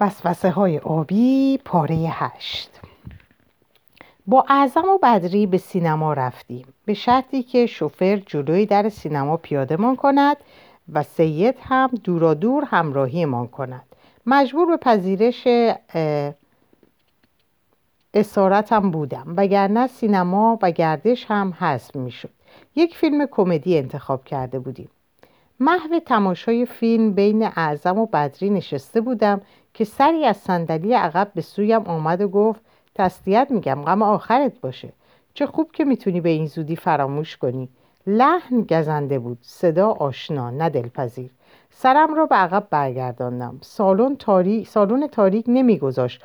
وسوسه های آبی پاره هشت. با اعظم و بدری به سینما رفتیم. به شرطی که شوفر جلوی در سینما پیادهمان کند و سید هم دورا دور همراهیمان کند. مجبور به پذیرش اسارتم بودم وگرنه سینما و گردش هم حذف می‌شد. یک فیلم کمدی انتخاب کرده بودیم. محو تماشای فیلم بین اعظم و بدری نشسته بودم که سری از صندلی عقب به سویم آمد و گفت تسلیت میگم غم آخرت باشه. چه خوب که می‌تونی به این زودی فراموش کنی. لحن گزنده بود صدا آشنا نه دلپذیر. سرم را به عقب برگرداندم. سالن تاریک سالن تاریک نمیگذاشت.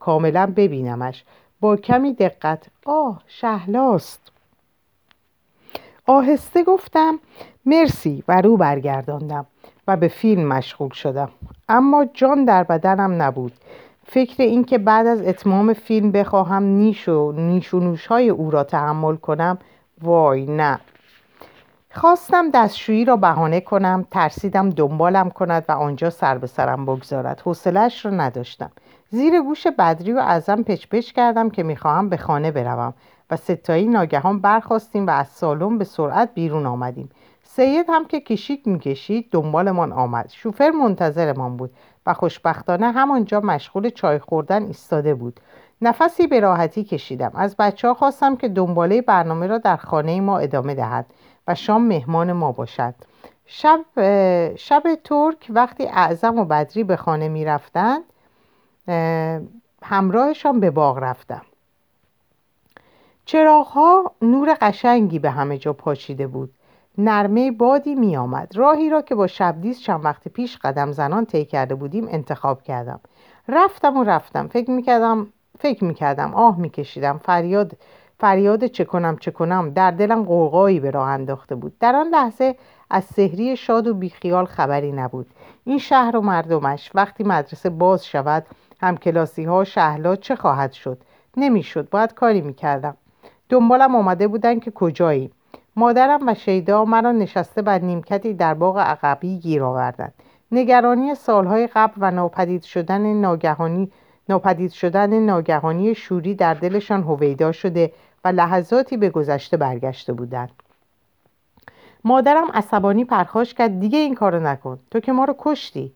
کاملا ببینمش. با کمی دقت آه شهلاست. آهسته گفتم مرسی و رو برگرداندم. و به فیلم مشغول شدم. اما جان در بدنم نبود. فکر اینکه بعد از اتمام فیلم بخواهم نیش و نیش و نوش های او را تحمل کنم وای نه. خواستم دستشویی را بهانه کنم ترسیدم دنبالم کند و آنجا سر به سرم بگذارد. حوصلهاش را نداشتم. زیر گوش بدری و ازم پچ پچ کردم که می‌خواهم به خانه بروم و ستایی ناگهان برخواستیم و از سالن به سرعت بیرون آمدیم. سید هم که کشیک می‌کشید دنبالمان آمد. شوفر منتظرمان بود و خوشبختانه همانجا مشغول چای خوردن ایستاده بود. نفسی به راحتی کشیدم. از بچه ها خواستم که دنباله برنامه را در خانه ما ادامه دهد و شام مهمان ما باشد. شب, شب ترک وقتی اعظم و بدری به خانه می رفتند همراهشان به باغ رفتم. چراغها نور قشنگی به همه جا پاشیده بود. نرمه بادی می آمد. راهی را که با شبدیز چند وقت پیش قدم زنان طی کرده بودیم انتخاب کردم. رفتم و رفتم. فکر می کردم فکر می کردم آه می کشیدم فریاد فریاد چه کنم چه کنم. در دلم قوقایی به راه انداخته بود. در آن لحظه از سهری شاد و بیخیال خبری نبود. این شهر و مردمش. وقتی مدرسه باز شود همکلاسی ها شهلا چه خواهد شد؟ نمی‌شد. باید کاری می‌کردم. دنبالم آمده بودن که کجایی. مادرم و شیدا مرا نشسته بر نیمکتی در باغ عقبی گیر آوردند. نگرانی سالهای قبل و ناپدید شدن ناگهانی ناپدید شدن ناگهانی شوری در دلشان هویدا شده و لحظاتی به گذشته برگشته بودند. مادرم عصبانی پرخاش کرد دیگه این کارو نکن. تو که ما رو کشتی.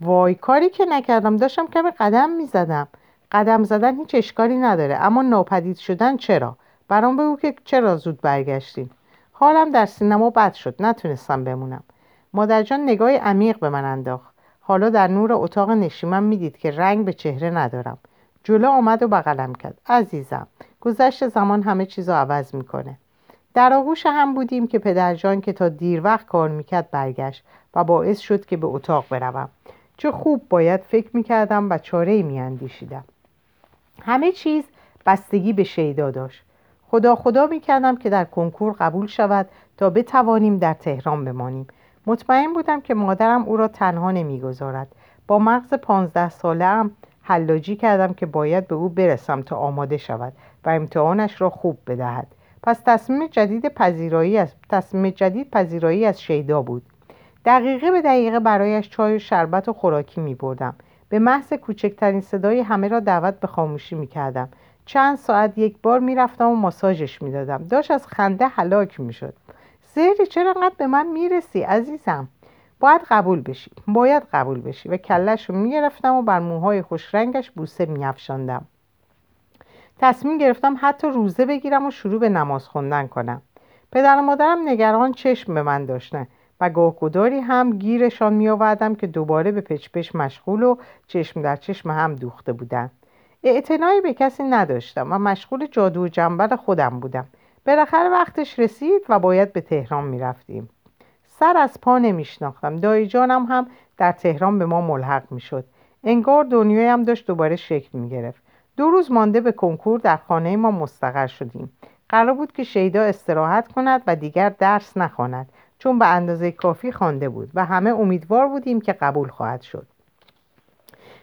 وای کاری که نکردم. داشتم کمی قدم می‌زدم. قدم زدن هیچ اشکالی نداره. اما ناپدید شدن چرا؟ برام بگو که چرا زود برگشتیم. حالم در سینما بد شد نتونستم بمونم. مادرجان نگاه عمیق به من انداخت. حالا در نور اتاق نشیمم می‌دید که رنگ به چهره ندارم. جلو آمد و بغلم کرد. عزیزم گذشت زمان همه چیز رو عوض می‌کنه. در آغوش هم بودیم که پدرجان که تا دیر وقت کار می‌کرد برگشت و باعث شد که به اتاق بروم. چه خوب باید فکر می‌کردم و چاره میاندیشیدم. همه چیز بستگی به شیدا داشت. خدا خدا می‌کردم که در کنکور قبول شود تا بتوانیم در تهران بمانیم. مطمئن بودم که مادرم او را تنها نمی‌گذارد. با مغز پانزده ساله هم حلاجی کردم که باید به او برسم تا آماده شود و امتحانش را خوب بدهد. پس تصمیم جدید پذیرایی از تصمیم جدید پذیرایی از شیدا بود. دقیقه به دقیقه برایش چای و شربت و خوراکی می بردم به محض کوچکترین صدای همه را دعوت به خاموشی می کردم چند ساعت یک بار می رفتم و ماساژش می دادم داشت از خنده حلاک می شد زهری چرا انقدر به من می‌رسی عزیزم؟ باید قبول بشی. باید قبول بشی. و کلش رو می‌گرفتم و بر موهای خوش رنگش بوسه میافشاندم. تصمیم گرفتم حتی روزه بگیرم و شروع به نماز خوندن کنم. پدر و مادرم نگران چشم به من داشتن و گاهگداری هم گیرشان می که دوباره به پچ مشغول و چشم در چشم هم دوخته بودند اعتنایی به کسی نداشتم و مشغول جادو و جنبل خودم بودم. بالاخره وقتش رسید و باید به تهران می رفتیم. سر از پا نمی شناختم دایی جانم هم در تهران به ما ملحق می شد انگار دنیایم داشت دوباره شکل می گرفت دو روز مانده به کنکور در خانه ما مستقر شدیم. قرار بود که شیدا استراحت کند و دیگر درس نخواند. چون به اندازه کافی خوانده بود و همه امیدوار بودیم که قبول خواهد شد.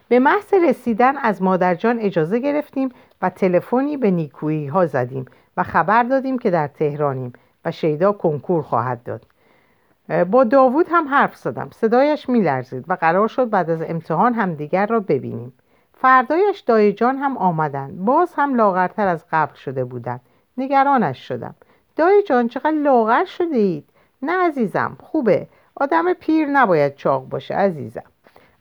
به محض رسیدن از مادرجان اجازه گرفتیم و تلفنی به نیکویی ها زدیم و خبر دادیم که در تهرانیم و شیدا کنکور خواهد داد. با داوود هم حرف زدم. صدایش میلرزید و قرار شد بعد از امتحان همدیگر را ببینیم. فردایش دایی جان هم آمدند. باز هم لاغرتر از قبل شده بودند. نگرانش شدم. دایی جان چقدر لاغر شده اید نه عزیزم خوبه. آدم پیر نباید چاق باشه عزیزم.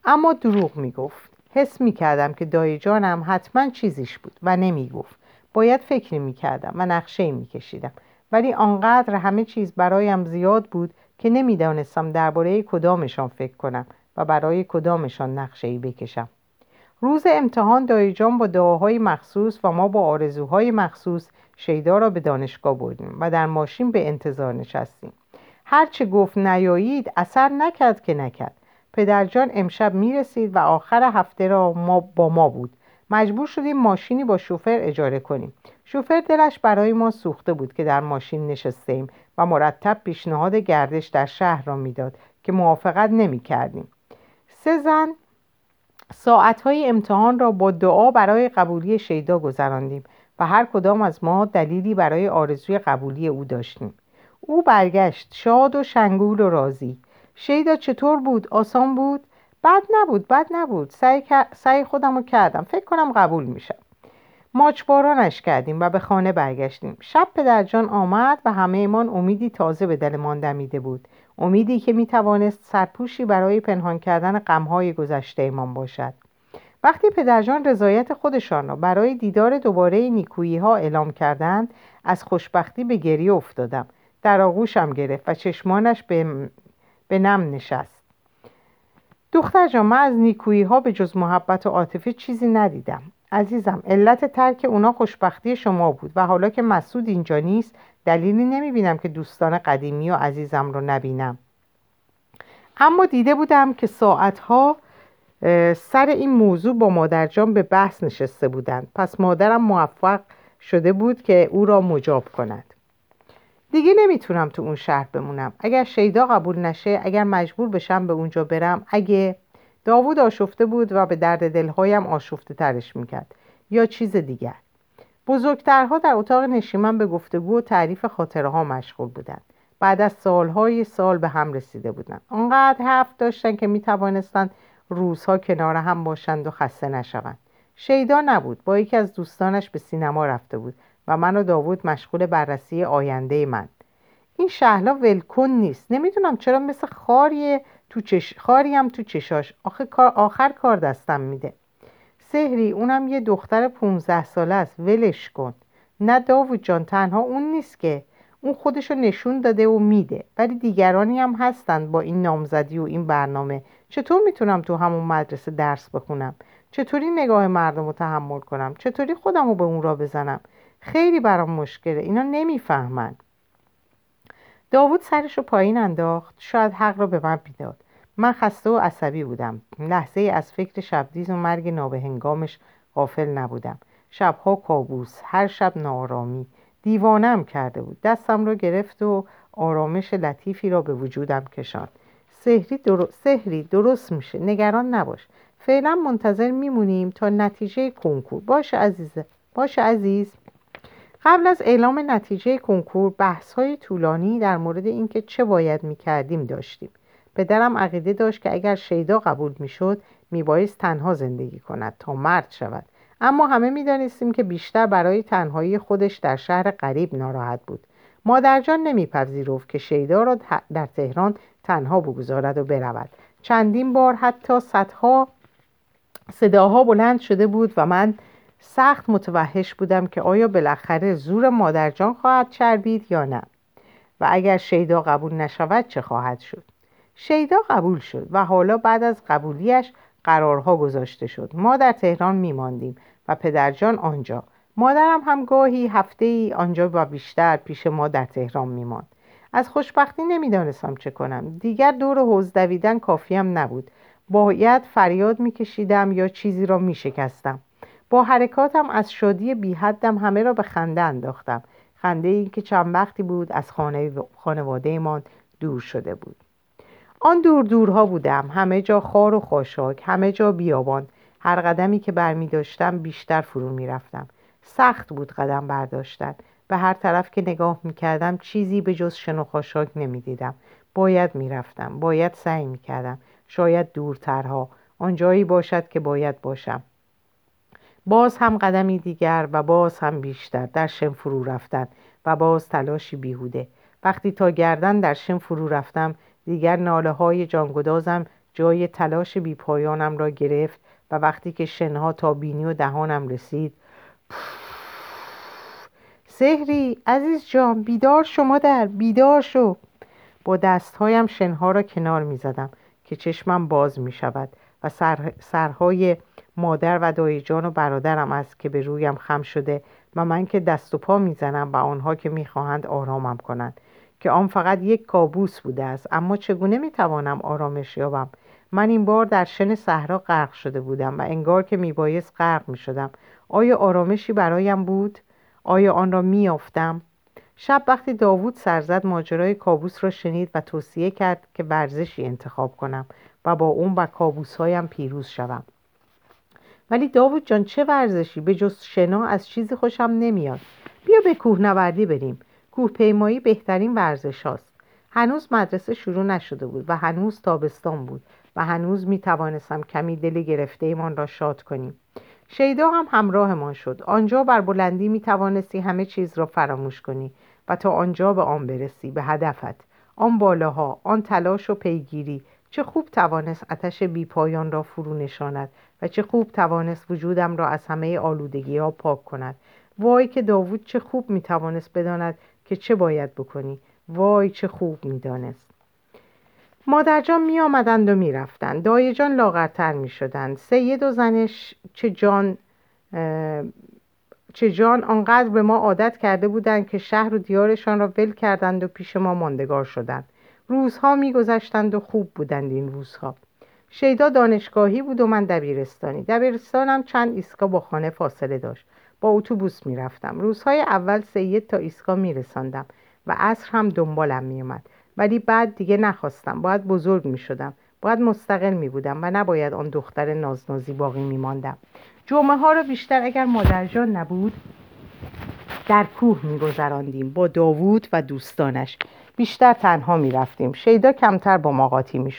اما دروغ می‌گفت. حس می‌کردم که دایی جانم حتما چیزیش بود و نمی‌گفت. باید فکری می‌کردم و نقشه میکشیدم. ولی آنقدر همه چیز برایم زیاد بود که نمی‌دانستم درباره کدامشان فکر کنم و برای کدامشان نقشه ای بکشم. روز امتحان دایجان با دعاهای مخصوص و ما با آرزوهای مخصوص شیدا را به دانشگاه بردیم و در ماشین به انتظار نشستیم. هرچه گفت نیایید اثر نکرد که نکرد. پدرجان امشب می‌رسید و آخر هفته را ما با ما بود. مجبور شدیم ماشینی با شوفر اجاره کنیم. شوفر دلش برای ما سوخته بود که در ماشین نشستیم و مرتب پیشنهاد گردش در شهر را می‌داد که موافقت نمی کردیم. سه زن ساعتهای امتحان را با دعا برای قبولی شیدا گذراندیم و هر کدام از ما دلیلی برای آرزوی قبولی او داشتیم. او برگشت شاد و شنگول و راضی. شیدا چطور بود؟ آسان بود؟ بد نبود بد نبود. سعی, سعی خودم رو کردم. فکر کنم قبول میشم. ماچبارانش کردیم و به خانه برگشتیم. شب پدرجان آمد و همه ایمان امیدی تازه به دلمان دمیده بود. امیدی که می‌توانست سرپوشی برای پنهان کردن غمهای گذشته ایمان باشد. وقتی پدرجان رضایت خودشان را برای دیدار دوباره نیکویی ها اعلام کردند از خوشبختی به گریه افتادم. در آغوشم گرفت و چشمانش به, به نم نشست. دختر جان من از نیکویی ها به جز محبت و عاطفه چیزی ندیدم. عزیزم علت ترک اونا خوشبختی شما بود و حالا که مسعود اینجا نیست دلیلی نمی‌بینم که دوستان قدیمی و عزیزم رو نبینم. اما دیده بودم که ساعتها سر این موضوع با مادرجان به بحث نشسته بودند. پس مادرم موفق شده بود که او را مجاب کند. دیگه نمی‌تونم تو اون شهر بمونم. اگر شیدا قبول نشه اگر مجبور بشم به اونجا برم اگه داوود آشفته بود و به درد دلهایم آشفته ترش می‌کرد. یا چیز دیگر. بزرگترها در اتاق نشیمن به گفتگو و تعریف خاطره ها مشغول بودند. بعد از سالهای سال به هم رسیده بودند. آنقدر حرف داشتند که می‌توانستند روزها کنار هم باشند و خسته نشوند. شیدا نبود. با یکی از دوستانش به سینما رفته بود. و من و داوود مشغول بررسی آینده من. این شهلا ولکن نیست. نمی‌دونم چرا مثل خاری تو چش... خاریم تو چشاش. آخه آخر کار دستم میده. سهری اونم یه دختر 15 ساله است. ولش کن. نه داوود جان تنها اون نیست که. اون خودشو نشون داده و میده. ولی دیگرانی هم هستند با این نامزدی و این برنامه. چطور می‌تونم تو همون مدرسه درس بخونم؟ چطوری نگاه مردم رو تحمل کنم؟ چطوری خودم رو به اون را بزنم؟ خیلی برام مشکله. اینا نمی‌فهمن. داوود سرش رو پایین انداخت. شاید حق را به من بیداد من خسته و عصبی بودم. لحظه از فکر شبدیز و مرگ نابهنگامش غافل نبودم. شبها کابوس هر شب نارامی دیوانم کرده بود. دستم رو گرفت و آرامش لطیفی را به وجودم کشاند. سهری, در... سهری درست میشه. نگران نباش. فعلا منتظر میمونیم تا نتیجه کنکور. باشه عزیزه باشه عزیز. قبل از اعلام نتیجه کنکور بحث های طولانی در مورد اینکه چه باید می‌کردیم داشتیم. پدرم عقیده داشت که اگر شیدا قبول می‌شد میبایست تنها زندگی کند تا مرد شود. اما همه می‌دانستیم که بیشتر برای تنهایی خودش در شهر غریب ناراحت بود. مادرجان نمیپذیرفت که شیدا را در تهران تنها بگذارد و برود. چندین بار حتی صدها صداها بلند شده بود و من سخت متوحش بودم که آیا بالاخره زور مادرجان خواهد چربید یا نه. و اگر شیدا قبول نشود چه خواهد شد؟ شیدا قبول شد و حالا بعد از قبولیش قرارها گذاشته شد. ما در تهران میماندیم و پدرجان آنجا. مادرم هم گاهی هفته ای آنجا و بیشتر پیش ما در تهران میماند. از خوشبختی نمی‌دانستم چه کنم. دیگر دور حوز دویدن کافیم نبود. باید فریاد میکشیدم یا چیزی را میشکستم. با حرکاتم از شادی بیحدم همه را به خنده انداختم. خنده ای که چند وقتی بود از خانه خانواده دور شده بود. آن دور دورها بودم. همه جا خار و خاشاک همه جا بیابان. هر قدمی که برمی داشتم بیشتر فرو می رفتم. سخت بود قدم برداشتن. به هر طرف که نگاه می کردم چیزی به جز شن و خاشاک نمی دیدم. باید می‌رفتم باید سعی می‌کردم شاید دورترها. آنجایی باشد که باید باشم. باز هم قدمی دیگر و باز هم بیشتر در شن فرو رفتن و باز تلاشی بیهوده. وقتی تا گردن در شن فرو رفتم دیگر ناله های جانگدازم جای تلاش بیپایانم را گرفت و وقتی که شنها تا بینی و دهانم رسید سهری عزیز جان بیدار شما در بیدار شو. با دستهایم شنها را کنار می زدم که چشمم باز می شود و سر، سرهای مادر و دایجان و برادرم است که به رویم خم شده و من که دست و پا می‌زنم و آنها که می‌خواهند آرامم کنند. که آن فقط یک کابوس بوده است اما چگونه می‌توانم آرامش یابم؟ من این بار در شن صحرا غرق شده بودم و انگار که میبایست غرق می‌شدم. آیا آرامشی برایم بود؟ آیا آن را میافتم شب وقتی داوود سرزد ماجرای کابوس را شنید و توصیه کرد که ورزشی انتخاب کنم و با اون و کابوسهایم پیروز شوم. ولی داوود جان چه ورزشی؟ به جز شنا از چیزی خوشم نمیاد. بیا به کوهنوردی بریم. کوه پیمایی بهترین ورزش هاست. هنوز مدرسه شروع نشده بود و هنوز تابستان بود و هنوز می توانستم کمی دل گرفته ایمان را شاد کنیم. شیدا هم همراهمان شد. آنجا بر بلندی می توانستی همه چیز را فراموش کنی و تا آنجا به آن برسی به هدفت. آن بالاها آن تلاش و پیگیری. چه خوب توانست آتش بیپایان را فرو نشاند. و چه خوب توانست وجودم را از همه آلودگی ها پاک کند. وای که داوود چه خوب می توانست بداند که چه باید بکنی. وای چه خوب می دانست مادرجان می آمدند و می رفتند دایجان لاغرتر می شدند سید و زنش چه جان چه جان آنقدر به ما عادت کرده بودند که شهر و دیارشان را ول کردند و پیش ما ماندگار شدند. روزها میگذشتند و خوب بودند این روزها. شیدا دانشگاهی بود و من دبیرستانی. دبیرستانم چند ایستگاه با خانه فاصله داشت. با اتوبوس می‌رفتم. روزهای اول سید تا ایستگاه میرساندم و عصر هم دنبالم میومد ولی بعد دیگه نخواستم. باید بزرگ می‌شدم. باید مستقل می بودم و نباید آن دختر نازنازی باقی می ماندم جمعه ها رو بیشتر اگر مادرجان نبود در کوه می گذراندیم با داوود و دوستانش. بیشتر تنها می رفتیم شیدا کمتر با ما قاطی می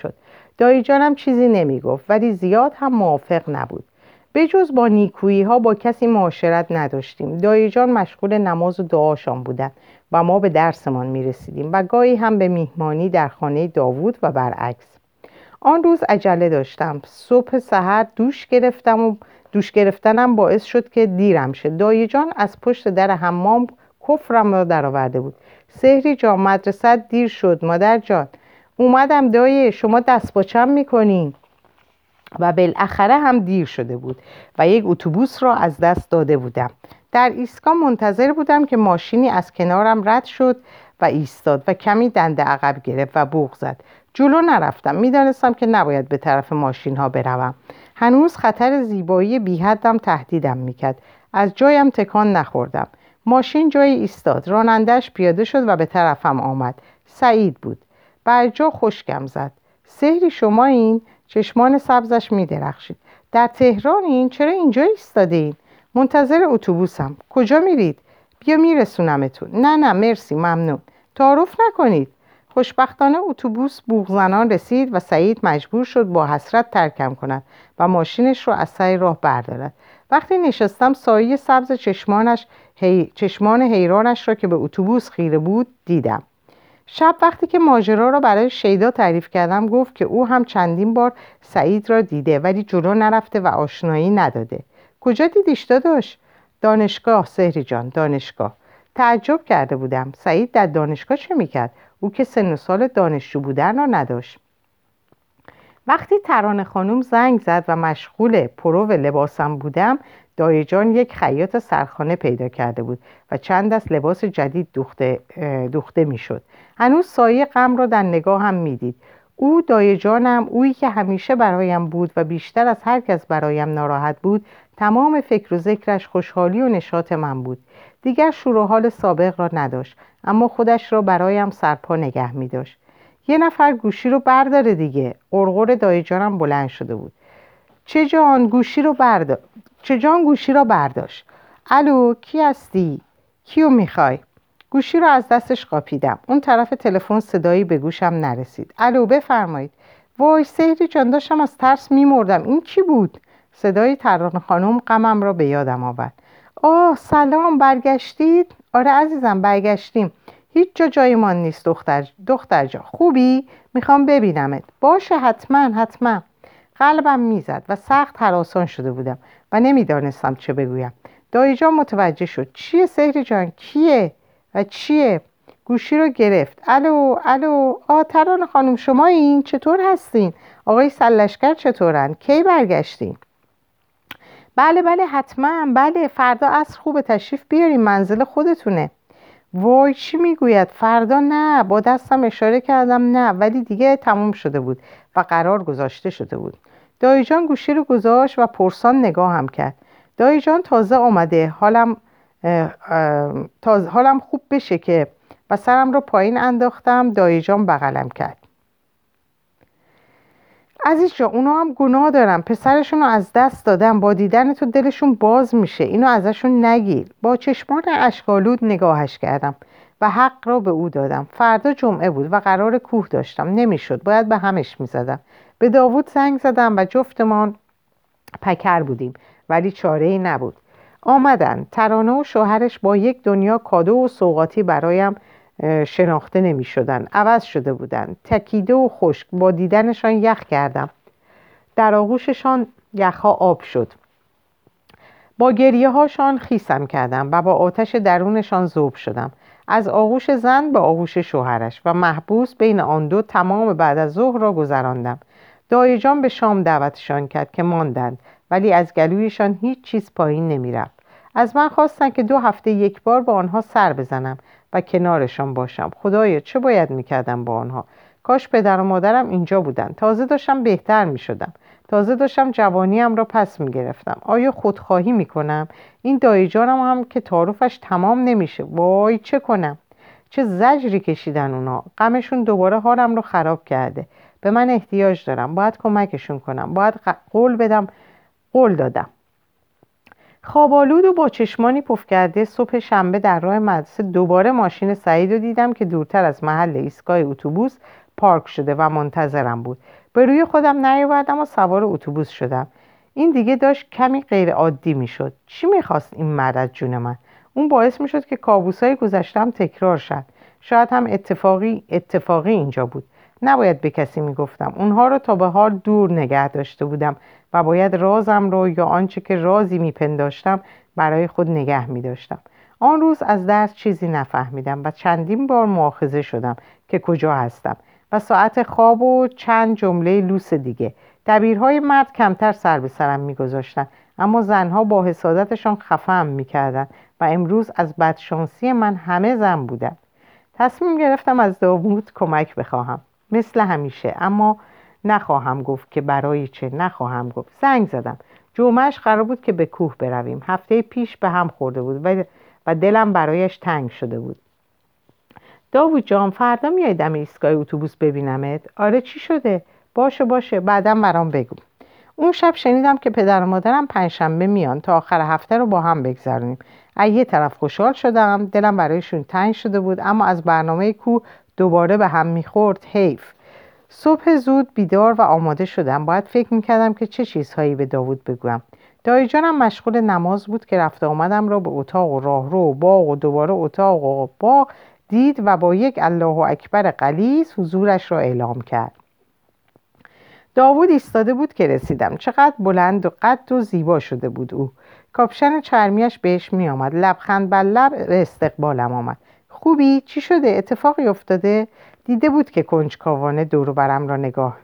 دایی جانم چیزی نمی گفت ولی زیاد هم موافق نبود. به جز با نیکویی ها با کسی معاشرت نداشتیم. دایی جان مشغول نماز و دعاشان بودند و ما به درسمان می رسیدیم و گاهی هم به میهمانی در خانه داوود و برعکس. آن روز عجله داشتم. صبح سحر دوش گرفتم و دوش گرفتنم باعث شد که دیرم شد دایی جان از پشت در حمام کفرم را درآورده بود. سهری جان مدرسه دیر شد مادر جان. اومدم دایه شما دست با چم و بالاخره هم دیر شده بود و یک اتوبوس را از دست داده بودم. در ایستگاه منتظر بودم که ماشینی از کنارم رد شد و ایستاد و کمی دنده عقب گرفت و بوغ زد. جلو نرفتم. می‌دانستم که نباید به طرف ماشین ها بروم. هنوز خطر زیبایی بیحدم تهدیدم می‌کرد. از جایم تکان نخوردم. ماشین جای ایستاد. رانندش پیاده شد و به طرفم آمد. سعید بود. بر جا خشکم زد. سهری شما این چشمان سبزش می درخشید. در تهران این؟ چرا اینجا ایستاده این؟ منتظر اتوبوسم. کجا میرید؟ بیا میرسونمتون. نه نه مرسی ممنون. تعارف نکنید. خوشبختانه اتوبوس بوغزنان رسید و سعید مجبور شد با حسرت ترکم کند و ماشینش رو از سر راه بردارد. وقتی نشستم سایه سبز چشمانش هی... چشمان حیرانش را که به اتوبوس خیره بود دیدم. شب وقتی که ماجرا را برای شیدا تعریف کردم گفت که او هم چندین بار سعید را دیده ولی جلو نرفته و آشنایی نداده. کجا دیدیش داداش؟ دانشگاه. سهری جان دانشگاه. تعجب کرده بودم. سعید در دانشگاه چه می‌کرد؟ او که سن و سال دانشجو بودن را نداشت. وقتی ترانه خانم زنگ زد و مشغول پرو لباسم بودم دایجان یک خیاط سرخانه پیدا کرده بود و چند از لباس جدید دوخته, دوخته می‌شد. هنوز سایه غم را در نگاه هم می‌دید. او دایجانم اویی که همیشه برایم بود و بیشتر از هر کس برایم ناراحت بود تمام فکر و ذکرش خوشحالی و نشاط من بود. دیگر شور و حال سابق را نداشت اما خودش را برایم سرپا نگه می داشت یه نفر گوشی رو برداره دیگه. قرقر دایجانم بلند شده بود. چه جان گوشی رو بردا... چه جان گوشی را برداشت. الو کی هستی؟ کیو می‌خوای؟ گوشی رو از دستش قاپیدم. اون طرف تلفن صدایی به گوشم نرسید. الو بفرمایید. وای سهری جان داشتم از ترس میمردم. این کی بود؟ صدای ترانه خانم غمم را به یادم آورد. آه سلام برگشتید؟ آره عزیزم برگشتیم. هیچ جا جایمان نیست دختر دختر جا خوبی؟ می‌خوام ببینمت. باشه حتما حتما. قلبم می‌زد و سخت حراسان شده بودم. و نمی‌دانستم چه بگویم. دایی جان متوجه شد. چیه سهری جان؟ کیه؟ و چیه؟ گوشی رو گرفت. الو الو آتران خانم شما این چطور هستین؟ آقای سلشگر چطورن؟ کی برگشتین؟ بله بله حتما. بله فردا عصر خوبه تشریف بیاریم منزل خودتونه. وای چی می‌گوید؟ فردا نه. با دستم اشاره کردم نه. ولی دیگه تموم شده بود و قرار گذاشته شده بود. دایجان گوشی رو گذاشت و پرسان نگاه هم کرد. دایجان تازه آمده حالم تازه حالم خوب بشه که و سرم رو پایین انداختم. دایجان بغلم کرد. عزیز جا اونا هم گناه دارم پسرشون رو از دست دادم با دیدن تو دلشون باز میشه. اینو ازشون نگیر. با چشمان اشکالود نگاهش کردم و حق را به او دادم. فردا جمعه بود و قرار کوه داشتم. نمی‌شد. باید به همش می‌زدم. به داوود زنگ زدم و جفتمان پکر بودیم ولی چاره ای نبود. آمدن. ترانه و شوهرش با یک دنیا کادو و سوقاتی برایم شناخته نمی شدن عوض شده بودن. تکیده و خشک. با دیدنشان یخ کردم. در آغوششان یخها آب شد. با گریه هاشان خیسم کردم و با آتش درونشان زوب شدم. از آغوش زن به آغوش شوهرش و محبوس بین آن دو تمام بعد از ظهر را گذراندم. دایجان به شام دعوتشان کرد که ماندند ولی از گلویشان هیچ چیز پایین نمی‌رفت. از من خواستن که دو هفته یک بار با آنها سر بزنم و کنارشان باشم. خدایا چه باید می‌کردم با آنها؟ کاش پدر و مادرم اینجا بودن تازه داشتم بهتر می‌شدم. تازه داشتم جوانیم را پس می‌گرفتم. آیا خودخواهی می‌کنم؟ این دایجانم هم که تعارفش تمام نمیشه. وای چه کنم؟ چه زجری کشیدن اونا. غمشون دوباره حالم رو خراب کرده. به من احتیاج دارم. باید کمکشون کنم. باید قول بدم قول دادم. خوابالود و با چشمانی پف کرده صبح شنبه در راه مدرسه دوباره ماشین سعید رو دیدم که دورتر از محل ایستگاه اتوبوس پارک شده و منتظرم بود. به روی خودم نیاوردم و سوار اتوبوس شدم. این دیگه داشت کمی غیر عادی می‌شد. چی می‌خواست این مرد جون من؟ اون باعث می‌شد که کابوسای گذشتم تکرار شد شاید هم اتفاقی اتفاقی اینجا بود. نباید به کسی می‌گفتم. اونها رو تا به حال دور نگه داشته بودم و باید رازم رو یا آنچه که رازی میپنداشتم برای خود نگه میداشتم. آن روز از درس چیزی نفهمیدم و چندین بار مؤاخذه شدم که کجا هستم و ساعت خواب و چند جمله لوس دیگه. دبیرهای مرد کمتر سر به سرم میگذاشتن اما زنها با حسادتشان خفم می‌کردن و امروز از بدشانسی من همه زن بودن. تصمیم گرفتم از داوود کمک بخواهم. مثل همیشه. اما نخواهم گفت که برای چه نخواهم گفت. زنگ زدم. جمعش قرار بود که به کوه برویم. هفته پیش به هم خورده بود و دلم برایش تنگ شده بود. داوود جان فردا میای دم ایستگاه اتوبوس ببینمت؟ آره چی شده؟ باشه باشه. بعدا برام بگو. اون شب شنیدم که پدر و مادرم پنجشنبه میان تا آخر هفته رو با هم بگذرونیم. از یه طرف خوشحال شدم. دلم برایشون تنگ شده بود اما از برنامه کوه دوباره به هم می‌خورد حیف. صبح زود بیدار و آماده شدم. باید فکر می‌کردم که چه چیزهایی به داوود بگویم. دایجانم مشغول نماز بود که رفته آمدم را به اتاق و راهرو و باغ و دوباره اتاق و باغ دید و با یک الله اکبر قلیز حضورش را اعلام کرد. داوود ایستاده بود که رسیدم. چقدر بلند و قد و زیبا شده بود او. کاپشن چرمیش بهش می آمد لبخند بر لب استقبالم آمد. خوبی؟ چی شده؟ اتفاقی افتاده؟ دیده بود که کنجکاوانه دور برم را نگاه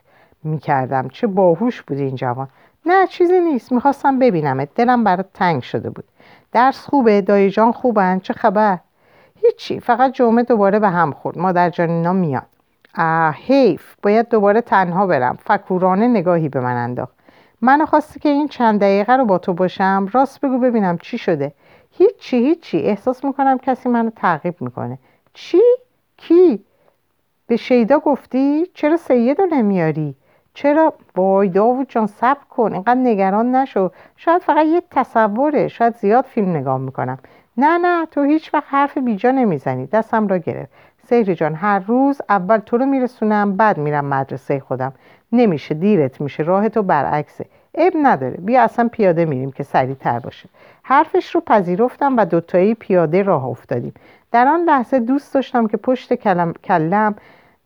می کردم چه باهوش بود این جوان. نه چیزی نیست. می‌خواستم ببینمت. دلم برات تنگ شده بود. درس خوبه؟ دایی جان خوبن؟ چه خبر؟ هیچی. فقط جمعه دوباره به هم خورد. مادر جان اینا میاد. آه حیف. باید دوباره تنها برم. فکورانه نگاهی به من انداخت. منو خواسته که این چند دقیقه رو با تو باشم؟ راست بگو ببینم چی شده. هیچی هیچی. احساس می‌کنم کسی منو تعقیب می‌کنه. چی؟ کی؟ به شیدا گفتی؟ چرا سید رو نمیاری؟ چرا؟ وای داوود جان صبر کن. اینقدر نگران نشو. شاید فقط یه تصوره. شاید زیاد فیلم نگاه می‌کنم. نه نه. تو هیچ وقت حرف بیجا نمی‌زنی. دستم را گرفت. سهری جان هر روز اول تو رو میرسونم بعد میرم مدرسه خودم. نمیشه دیرت میشه. راه تو برعکسه. اب نداره. بیا اصلا پیاده میریم که سریعتر باشه. حرفش رو پذیرفتم و دوتایی پیاده راه افتادیم. در آن لحظه دوست داشتم که پشت کلم, کلم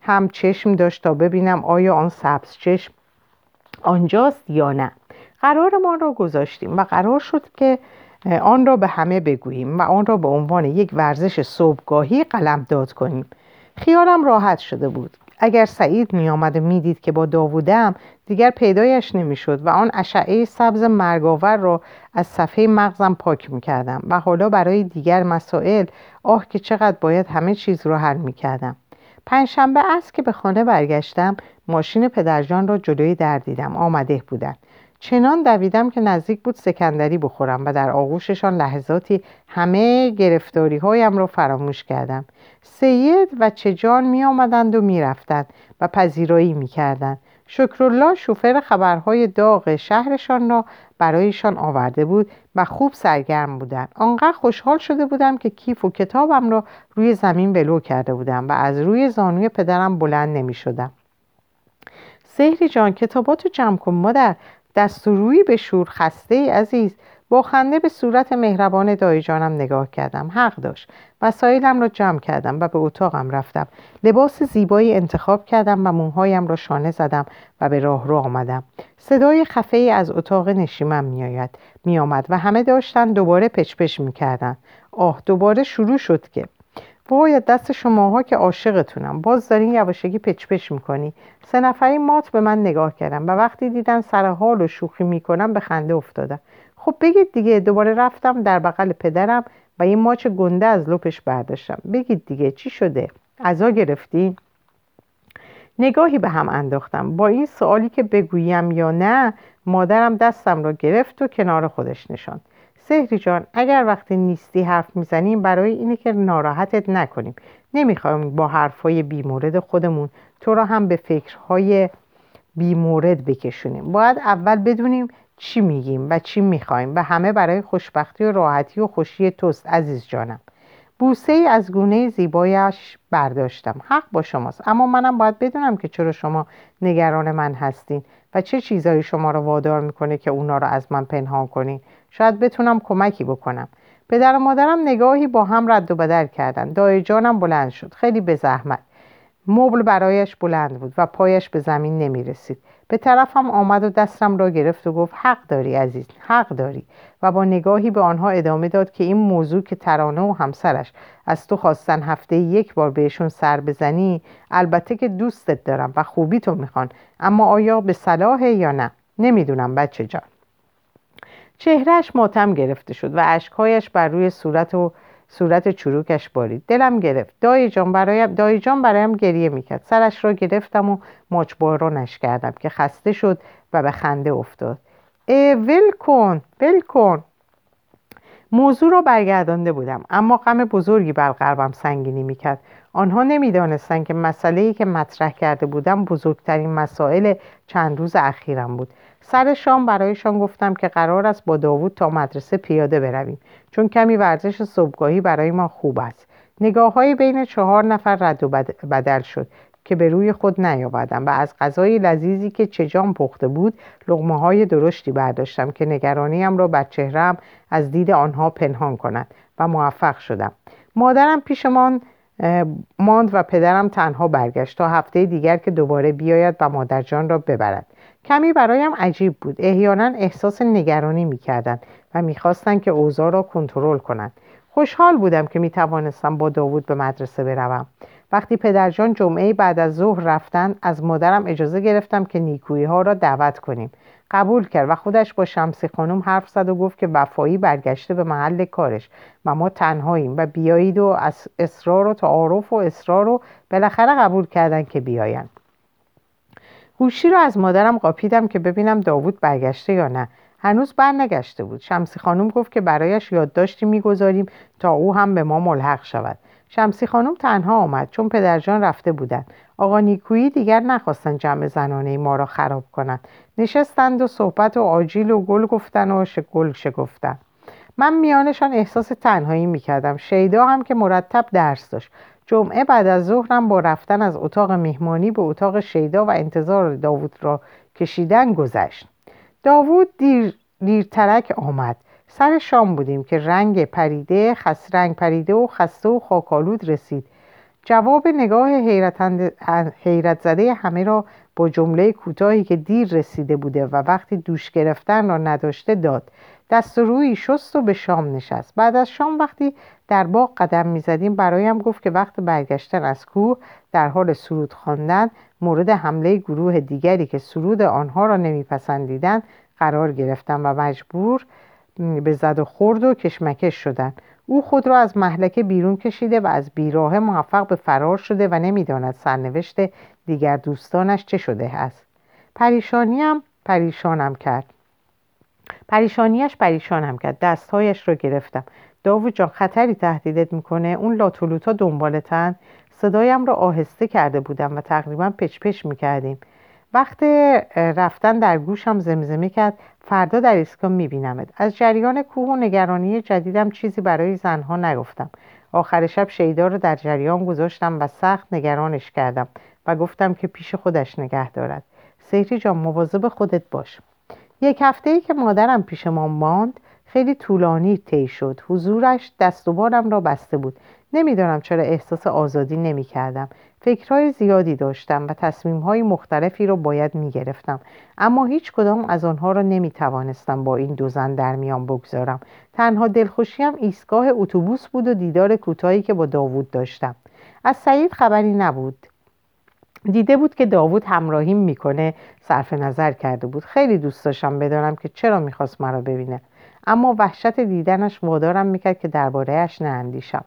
هم چشم داشت تا ببینم آیا آن سبز چشم آنجاست یا نه. قرارمان را گذاشتیم و قرار شد که آن را به همه بگوییم و آن را به عنوان یک ورزش صبحگاهی قلم داد کنیم. خیالم راحت شده بود. اگر سعید می آمد و می دید که با داوودم دیگر پیدایش نمی شد و آن اشعه سبز مرگاور را از صفحه مغزم پاک می کردم و حالا برای دیگر مسائل آه که چقدر باید همه چیز را حل می کردم پنجشنبه است که به خانه برگشتم ماشین پدرجان را جلوی در دیدم آمده بودند. چنان دویدم که نزدیک بود سکندری بخورم و در آغوششان لحظاتی همه گرفتاری هایم را فراموش کردم. سید و چجان می آمدند و می رفتند و پذیرایی می کردند شکرالله شوفر خبرهای داغ شهرشان را برایشان آورده بود و خوب سرگرم بودند. آنقدر خوشحال شده بودم که کیف و کتابم را روی زمین ولو کرده بودم و از روی زانوی پدرم بلند نمی شدم سهری جان کتاباتو جمع کن مادر. دست روی به شور. خسته ای عزیز. با خنده به صورت مهربان دایی جانم نگاه کردم. حق داشت. وسایلم را جمع کردم و به اتاقم رفتم. لباس زیبایی انتخاب کردم و موهایم را شانه زدم و به راه رو آمدم. صدای خفه ای از اتاق نشیمم میآید میآمد و همه داشتن دوباره پچ می می‌کردن. آه دوباره شروع شد که. وای دست شماها که عاشقتونم. باز دارین یواشکی پچ پچ می‌کنی. سه نفری مات به من نگاه کردم و وقتی دیدن سر حال و شوخی می‌کنم به خنده افتادم. خب بگید دیگه دوباره رفتم در بغل پدرم و یه ماچ گنده از لپش برداشتم. بگید دیگه چی شده؟ عزا گرفتی نگاهی به هم انداختم. با این سوالی که بگویم یا نه مادرم دستم را گرفت و کنار خودش نشاند. سهری جان اگر وقتی نیستی حرف می‌زنیم برای اینه که ناراحتت نکنیم. نمی‌خوایم با حرفهای بیمورد خودمون تو را هم به فکرهای بیمورد بکشونیم. باید اول بدونیم چی میگیم و چی می‌خوایم و همه برای خوشبختی و راحتی و خوشی توست عزیز جانم. بوسه ای از گونه زیبایش برداشتم. حق با شماست. اما منم باید بدونم که چرا شما نگران من هستین و چه چیزایی شما را وادار می‌کنه که اونا را از من پنهان کنین. شاید بتونم کمکی بکنم. پدر و مادرم نگاهی با هم رد و بدل کردن. دای جانم بلند شد. خیلی به زحمت. مبل برایش بلند بود و پایش به زمین نمی رسید به طرفم آمد و دستم را گرفت و گفت حق داری عزیز حق داری. و با نگاهی به آنها ادامه داد که این موضوع که ترانه و همسرش از تو خواستن هفته یک بار بهشون سر بزنی البته که دوستت دارم و خوبی تو می‌خوان اما آیا به صلاح یا نه؟ نمی‌دونم بچه جان. چهرهش ماتم گرفته شد و اشکهایش بر روی صورت و صورت چروکش بارید. دلم گرفت. دایی جان برایم دایی جان برایم گریه می‌کرد. سرش را گرفتم و ماچبارانش کردم که خسته شد و به خنده افتاد. اه ول کن ول کن. موضوع را برگردانده بودم اما غم بزرگی بر قلبم سنگینی می‌کرد. آنها نمی‌دانستند که مسئله ای که مطرح کرده بودم بزرگترین مسائل چند روز اخیرم بود. سر شام برایشان گفتم که قرار است با داوود تا مدرسه پیاده برویم چون کمی ورزش صبحگاهی برای ما خوب است. نگاه های بین چهار نفر رد و بدل شد که به روی خود نیاوردم و از غذای لذیذی که چجام پخته بود لغمه های درشتی برداشتم که نگرانیم را بر چهرم از دید آنها پنهان کند و موفق شدم. مادرم پیشمان ماند و پدرم تنها برگشت تا هفته دیگر که دوباره بیاید و مادرجان را ببرد. کمی برایم عجیب بود. احیانا احساس نگرانی می‌کردند و می‌خواستند که اوضاع را کنترل کنند. خوشحال بودم که می‌توانستم با داوود به مدرسه بروم. وقتی پدرجان جمعه بعد از ظهر رفتن از مادرم اجازه گرفتم که نیکویی ها را دعوت کنیم. قبول کرد و خودش با شمسی خانم حرف زد و گفت که وفایی برگشته به محل کارش و ما تنهاییم و بیایید و از اصرار و تعارف و اصرار رو بالاخره قبول کردن که بیاین گوشی رو از مادرم قاپیدم که ببینم داوود برگشته یا نه. هنوز برنگشته بود. شمسی خانم گفت که برایش یادداشتی می‌گذاریم تا او هم به ما ملحق شود. شمسی خانم تنها آمد چون پدرجان رفته بودند. آقا نیکویی دیگر نخواستند جمع زنانه ما را خراب کنند. نشستند و صحبت و آجیل و گل گفتن و گل شگفتن. من میانشان احساس تنهایی می‌کردم. شیدا هم که مرتب درس داشت. جمعه بعد از ظهرم با رفتن از اتاق مهمانی به اتاق شیدا و انتظار داوود را کشیدن گذشت. داوود دیر دیرترک آمد. سر شام بودیم که رنگ پریده خس رنگ پریده و خسته و خاکالود رسید. جواب نگاه حیرت زده همه را با جمله کوتاهی که دیر رسیده بوده و وقتی دوش گرفتن را نداشته داد. دست روی شست و به شام نشست. بعد از شام وقتی در باغ قدم می‌زدیم. برایم گفت که وقت برگشتن از کوه در حال سرود خواندن مورد حمله گروه دیگری که سرود آنها را نمیپسندیدند قرار گرفتم و مجبور به زد و خورد و کشمکش شدن او خود را از محلکه بیرون کشیده و از بیراه موفق به فرار شده و نمی‌داند سرنوشت دیگر دوستانش چه شده است. پریشانیم پریشانم کرد. پریشانیش پریشانم کرد. دستهایش را گرفتم. داوود جان خطری تهدیدت می‌کنه؟ اون لاتولوتا دنبالتن؟ صدایم را آهسته کرده بودم و تقریبا پچ پچ می‌کردیم. وقت رفتن در گوشم زمزمه کرد. فردا در ایستگاه میبینمت. از جریان کوه و نگرانی جدیدم چیزی برای زنها نگفتم. آخر شب شیدا رو در جریان گذاشتم و سخت نگرانش کردم و گفتم که پیش خودش نگه دارد. سیری جان مواظب خودت باش. یک هفته ای که مادرم پیش ما ماند خیلی طولانی طی شد. حضورش دست و بارم را بسته بود. نمی‌دانم چرا احساس آزادی نمی کردم فکرهای زیادی داشتم و تصمیمهای مختلفی را باید می گرفتم اما هیچ کدام از آنها را نمی توانستم با این دو زن در میان بگذارم. تنها دلخوشیم ایستگاه اتوبوس بود و دیدار کوتاهی که با داوود داشتم. از سعید خبری نبود. دیده بود که داوود همراهیم می‌کنه صرف نظر کرده بود. خیلی دوست داشتم بدانم که چرا می‌خواست مرا ببینه. اما وحشت دیدنش وادارم می‌کرد که دربارهاش ناندیشم.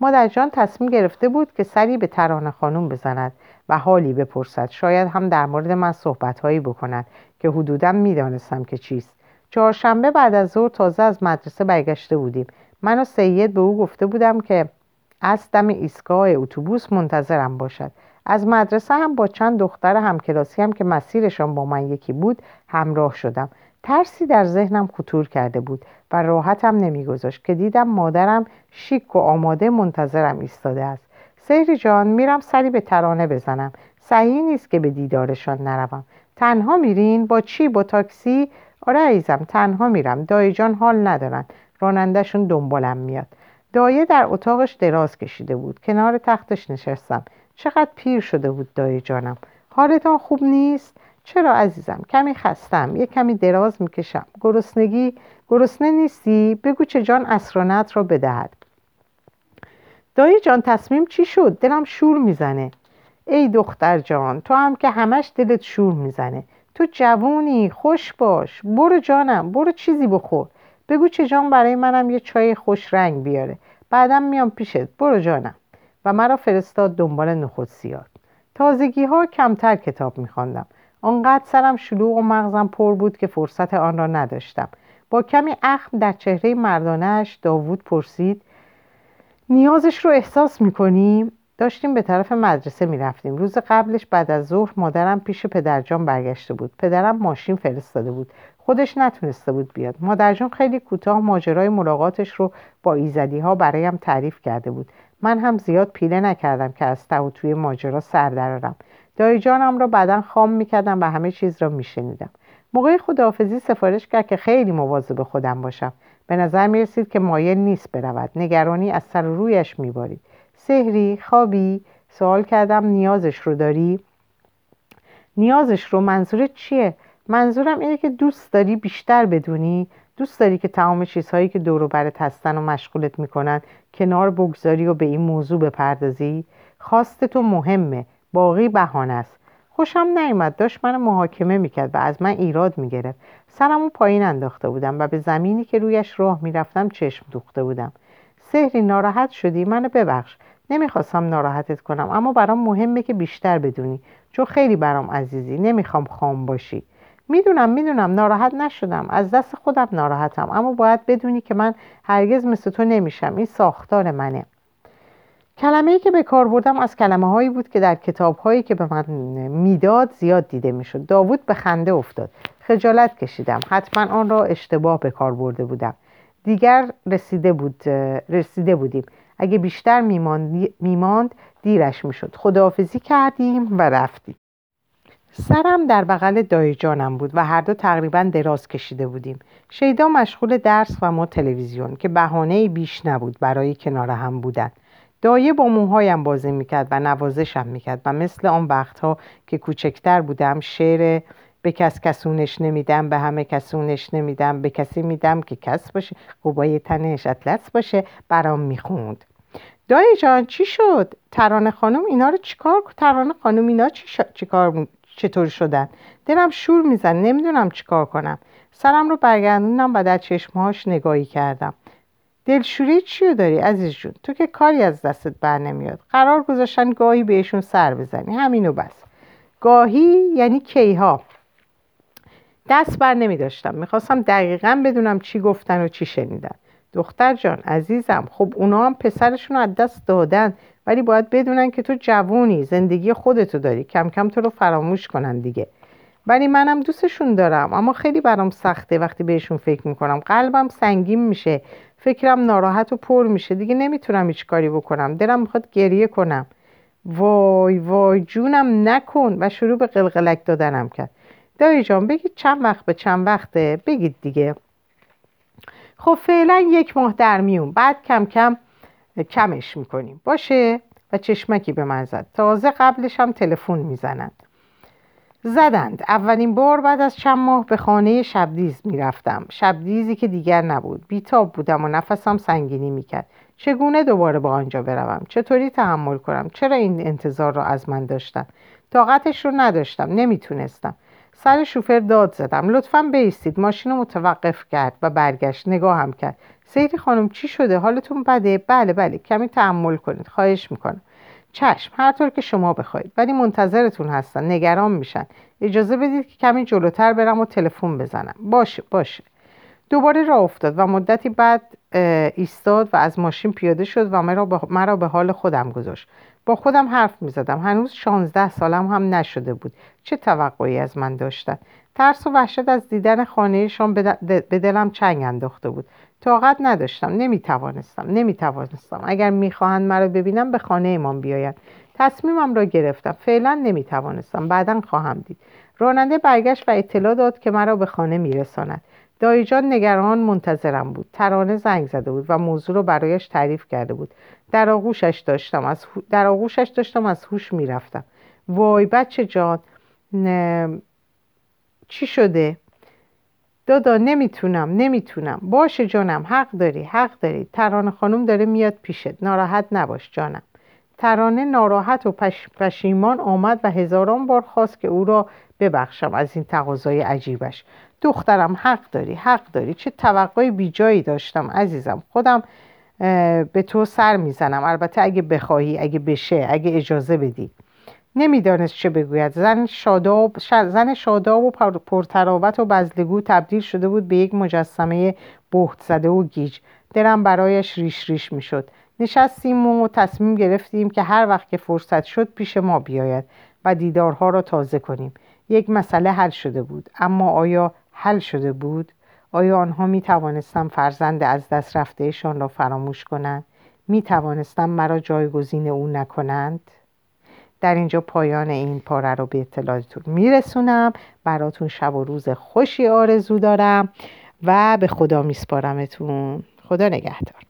مادر جان تصمیم گرفته بود که سری به ترانه خانوم بزند و حالی بپرسد. شاید هم در مورد من صحبتهایی بکند که حدودا می‌دانستم که چیست. چهارشنبه بعد از ظهر تازه از مدرسه برگشته بودیم. من و سید به او گفته بودم که از دم ایستگاه اتوبوس منتظرم باشد. از مدرسه هم با چند دختر همکلاسی هم که مسیرشان با من یکی بود همراه شدم. ترسی در ذهنم خطور کرده بود و راحتم نمیگذاشت که دیدم مادرم شیک و آماده منتظرم ایستاده است. سیری جان میرم سری به ترانه بزنم. صحیح نیست که به دیدارشان نروم. تنها میرین؟ با چی؟ با تاکسی؟ آره عزیزم تنها میرم. دایی جان حال ندارن. رانندهشون دنبالم میاد. دایه در اتاقش دراز کشیده بود. کنار تختش نشستم. چقدر پیر شده بود دایی جانم. حالتان خوب نیست؟ چرا عزیزم؟ کمی خستم یه کمی دراز می‌کشم. گرسنگی گرسنه نیستی؟ بگو چه جان اسرانت را بدهد. دایی جان تصمیم چی شد؟ دلم شور می‌زنه. ای دختر جان تو هم که همش دلت شور می‌زنه. تو جوونی خوش باش. برو جانم برو چیزی بخور. بگو چه جان برای منم یه چای خوش رنگ بیاره. بعدم میام پیشت. برو جانم. و مرا فرستاد دنبال نخود سیاد تازگی ها کمتر کتاب میخواندم. آنقدر سرم شلوغ و مغزم پر بود که فرصت آن را نداشتم. با کمی اخم در چهره مردانش داوود پرسید نیازش رو احساس می‌کنیم؟ داشتیم به طرف مدرسه می‌رفتیم. روز قبلش بعد از ظهر مادرم پیش پدرجان برگشته بود. پدرم ماشین فرستاده بود. خودش نتونسته بود بیاد. مادرجان خیلی کوتاه ماجرای ملاقاتش رو با ایزدی ها برایم تعریف کرده بود. من هم زیاد پیله نکردم که از تو توی ماجرا سر درارم دایی جانم را بعدا خام می‌کردم و همه چیز را میشنیدم. موقع خداحافظی سفارش کرد که خیلی مواظب خودم باشم. به نظر می رسید که مایل نیست برود. نگرانی از سر رویش میبارید. سهری خوابی؟ سوال کردم نیازش رو داری؟ نیازش رو؟ منظورت چیه؟ منظورم اینه که دوست داری بیشتر بدونی؟ دوست داری که تمام چیزهایی که دور و برت هستن و مشغولت می‌کنن کنار بگذاری و به این موضوع بپردازی؟ خواست تو مهمه. باقی بهانه است. خوشم نیومد. داشت من محاکمه می‌کرد و از من ایراد می‌گرفت. سرمو پایین انداخته بودم و به زمینی که رویش راه می‌رفتم چشم دوخته بودم. سهری ناراحت شدی؟ منو ببخش. نمی‌خواستم ناراحتت کنم اما برام مهمه که بیشتر بدونی. چون خیلی برام عزیزی. نمی‌خوام خام باشی. می‌دونم می‌دونم. ناراحت نشدم. از دست خودم ناراحتم. اما باید بدونی که من هرگز مثل تو نمیشم. این ساختار منه. کلمه ای که به کار بردم از کلمه هایی بود که در کتاب هایی که به من می‌داد زیاد دیده می‌شد. داوود به خنده افتاد. خجالت کشیدم. حتما آن را اشتباه به کار برده بودم. دیگر رسیده, بود، رسیده بودیم. اگه بیشتر میماند, میماند دیرش می‌شد. خداحافظی کردیم و رفتیم. سرم در بغل دایی جانم بود و هر دو تقریبا دراز کشیده بودیم. شیدا مشغول درس و ما تلویزیون که بهانه بیش نبود برای کنار هم بودن. دایه با موهایم بازی می‌کرد و نوازشم می‌کرد و مثل آن وقتها که کوچکتر بودم شعر به کس کسونش نمیدم به همه کسونش نمیدم به کسی میدم که کس باشه قبای تنش اطلس باشه برام می‌خوند. دایی جان چی شد؟ ترانه خانم اینا رو چیکار ترانه خانم اینا چی چیکار چطور شدن؟ دلم شور میزن نمی‌دونم چیکار کنم. سرم رو برگردوندم و در چشمهاش نگاهی کردم. دلشوری چیو داری عزیز جون؟ تو که کاری از دستت بر نمیاد. قرار گذاشتن گاهی بهشون سر بزنی. همینو بس. گاهی یعنی کیها. دست بر نمی داشتم می‌خواستم دقیقا بدونم چی گفتن و چی شنیدن. دختر جان عزیزم خب اونا هم پسرشون رو از دست دادن. ولی باید بدونن که تو جوونی. زندگی خودتو داری. کم کم تو رو فراموش کنن دیگه. ولی منم دوستشون دارم. اما خیلی برام سخته وقتی بهشون فکر می‌کنم. قلبم سنگین میشه. فکرم ناراحت و پر میشه. دیگه نمی‌تونم هیچ کاری بکنم. دلم می‌خواد گریه کنم. وای وای جونم نکن. و شروع به قلقلک دادنم کرد. دایی جان بگید چند وقت به چند وقته؟ بگید دیگه. خب فعلا یک ماه در میون. بعد کم کم کمش می‌کنیم. باشه؟ و چشمکی به من زد. تازه قبلش هم تلفن می‌زنند زدند. اولین بار بعد از چند ماه به خانه شبدیز می‌رفتم. شبدیزی که دیگر نبود. بیتاب بودم و نفسم سنگینی می‌کرد. چگونه دوباره به آنجا بروم؟ چطوری تحمل کنم؟ چرا این انتظار را از من داشتم؟ طاقتش رو نداشتم. نمی‌تونستم. سر شوفر داد زدم. لطفا بیستید. ماشین رو متوقف کرد و برگشت. نگاهم کرد. سیری خانم چی شده؟ حالتون بده؟ بله بله. کمی تحمل کنید. خواهش می‌کنم. چشم هر طور که شما بخواید. ولی منتظرتون هستن نگران میشن. اجازه بدید که کمی جلوتر برم و تلفن بزنم. باشه باشه. دوباره راه افتاد و مدتی بعد ایستاد و از ماشین پیاده شد و مرا به حال خودم گذاشت. با خودم حرف می زدم هنوز شانزده سالم هم نشده بود. چه توقعی از من داشتن؟ ترس و وحشت از دیدن خانهشان به دلم چنگ انداخته بود. طاقت نداشتم نمی توانستم نمی توانستم اگر می‌خواهند مرا ببینم به خانه ایمان بیاید. تصمیمم را گرفتم. فعلا نمی توانستم بعدا خواهم دید. راننده برگشت و اطلاع داد که مرا به خانه میرساند. دایجان نگران منتظرم بود. ترانه زنگ زده بود و موضوع رو برایش تعریف کرده بود. در آغوشش داشتم از در آغوشش داشتم از هوش می‌رفتم. وای بچه جان چی شده؟ دادا نمی‌تونم نمی‌تونم. باشه جانم حق داری حق داری. ترانه خانم داره میاد پیشت. ناراحت نباش جانم. ترانه ناراحت و پشیمان آمد و هزاران بار خواست که او را ببخشم از این تقاضای عجیبش. دخترم حق داری حق داری. چه توقعی بیجایی داشتم عزیزم. خودم به تو سر می‌زنم. البته اگه بخواهی اگه بشه اگه اجازه بدی. نمی‌دانست چه بگوید. زن شاداب زن شاداب و پرتراوت و بزلگو تبدیل شده بود به یک مجسمه بهت زده و گیج. دلم برایش ریش ریش می‌شد. نشستیم و تصمیم گرفتیم که هر وقت که فرصت شد پیش ما بیاید و دیدارها را تازه کنیم. یک مسئله حل شده بود. اما آیا حل شده بود؟ آیا آنها می توانستم فرزند از دست رفتهشان را فراموش کنند؟ می توانستم مرا جایگزین او نکنند؟ در اینجا پایان این پاره رو به اطلاعاتتون میرسونم. براتون شب و روز خوشی آرزو دارم و به خدا میسپارمتون. خدا نگهدار.